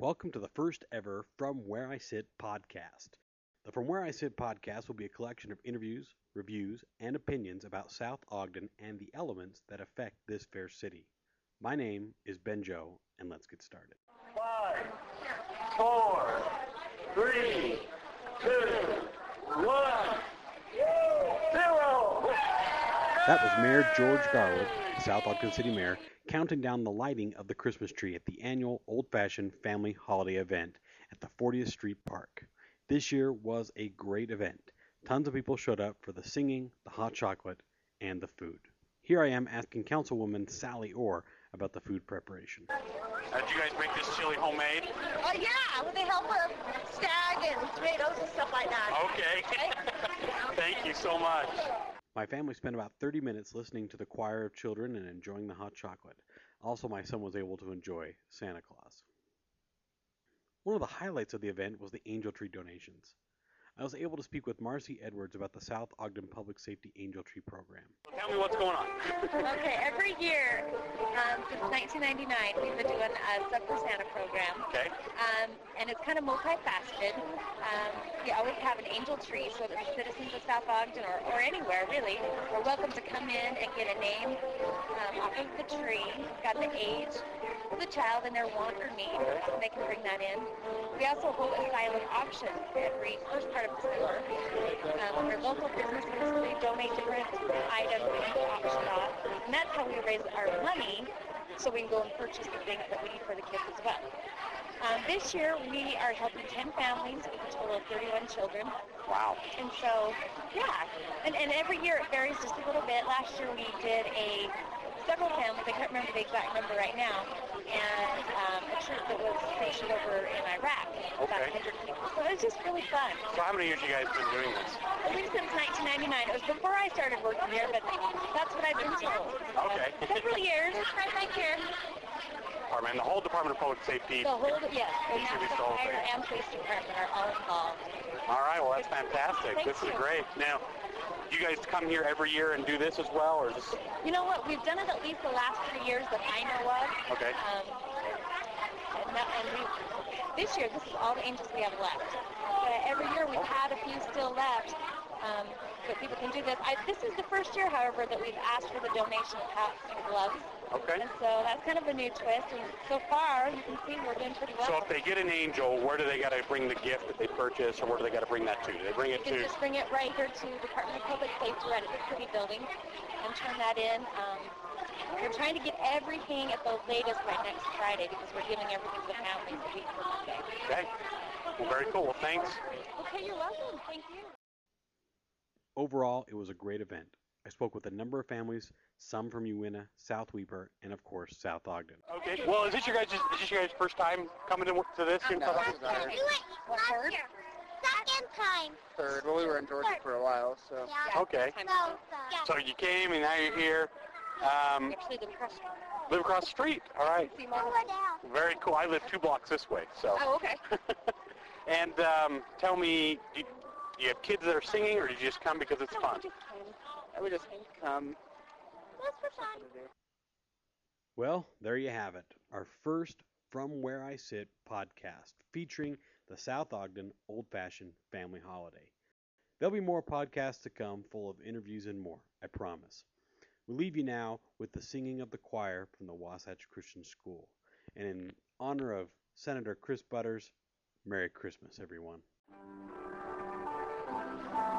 Welcome to the first ever From Where I Sit podcast. The From Where I Sit podcast will be a collection of interviews, reviews, and opinions about South Ogden and the elements that affect this fair city. My name is Ben Joe, and let's get started. Five, four, three, two, one, zero. That was Mayor George Garwood, South Ogden City Mayor, counting down the lighting of the Christmas tree at the annual Old Fashioned Family Holiday event at the 40th Street Park. This year was a great event. Tons of people showed up for the singing, the hot chocolate, and the food. Here I am asking Councilwoman Sally Orr about the food preparation. Uh, did you guys make this chili homemade? Oh yeah, with the help of Stagg and tomatoes and stuff like that. Okay. Thank you so much. My family spent about 30 minutes listening to the choir of children and enjoying the hot chocolate. Also, my son was able to enjoy Santa Claus. One of the highlights of the event was the angel tree donations. I was able to speak with Marcy Edwards about the South Ogden Public Safety Angel Tree Program. Tell me what's going on. Okay, every year um, since 1999, we've been doing a Sub for Santa program. Okay. Um, and it's kind of multifaceted. Um, we always have an angel tree so that the citizens of South Ogden or, or anywhere really are welcome to come in and get a name um, off of the tree, got the age the child and their want or need, and they can bring that in. We also hold a silent auction every first part the um, where local businesses they donate different items to auction off, and that's how we raise our money so we can go and purchase the things that we need for the kids as well. Um, this year we are helping 10 families with a total of 31 children. Wow. And so, yeah, and, and every year it varies just a little bit. Last year we did a several families, I can't remember the exact number right now, and um, a troop that was stationed over in Iraq, Okay. So it was just really fun. So how many years you guys been doing this? At least since 1999. It was before I started working here, but that's what I've been told. Okay. Several years, right back here. Department, the whole Department of Public Safety. The whole, yes, and that's the fire and police department are all involved. All right. Well, that's fantastic. Thank this is great. Now, you guys come here every year and do this as well, or just You know what? We've done it at least the last three years that I know of. Okay. Um, and, that, and we, this year, this is all the angels we have left. But every year we've had a few still left. Um, but people can do this. I, this is the first year, however, that we've asked for the donation of hats and gloves. okay? And so that's kind of a new twist. And so far, you can see we're doing pretty well. So if they get an angel, where do they got to bring the gift that they purchase, or where do they got to bring that to? Do they bring it You to? just bring it right here to the Department of Public Safety right at the city building and turn that in. Um, we're trying to get everything at the latest by next Friday because we're giving everything to the families a week from Monday. Okay. Well, very cool. Well, thanks. Okay, you're welcome. Thank you. Overall, it was a great event. I spoke with a number of families, some from Uintah, South Weber, and of course, South Ogden. Okay. Well, is this your guys? Is this your guys' first time coming to, to this? here in South Ogden? We went What, third? Second time. third. Well, we were in Georgia for a while, so. Yeah. Okay. So, yeah. So you came and now you're here. Um, Actually, the press. live across the street. All right. See Go more. Very cool. I live two blocks this way. So. Oh, okay. and um, tell me, do you, do you have kids that are singing, or did you just come because it's fun? I would just come. That's for fun. Well, there you have it. Our first From Where I Sit podcast featuring the South Ogden Old Fashioned Family Holiday. There'll be more podcasts to come full of interviews and more, I promise. We leave you now with the singing of the choir from the Wasatch Christian School. And in honor of Senator Chris Buttars, Merry Christmas, everyone. Thank you.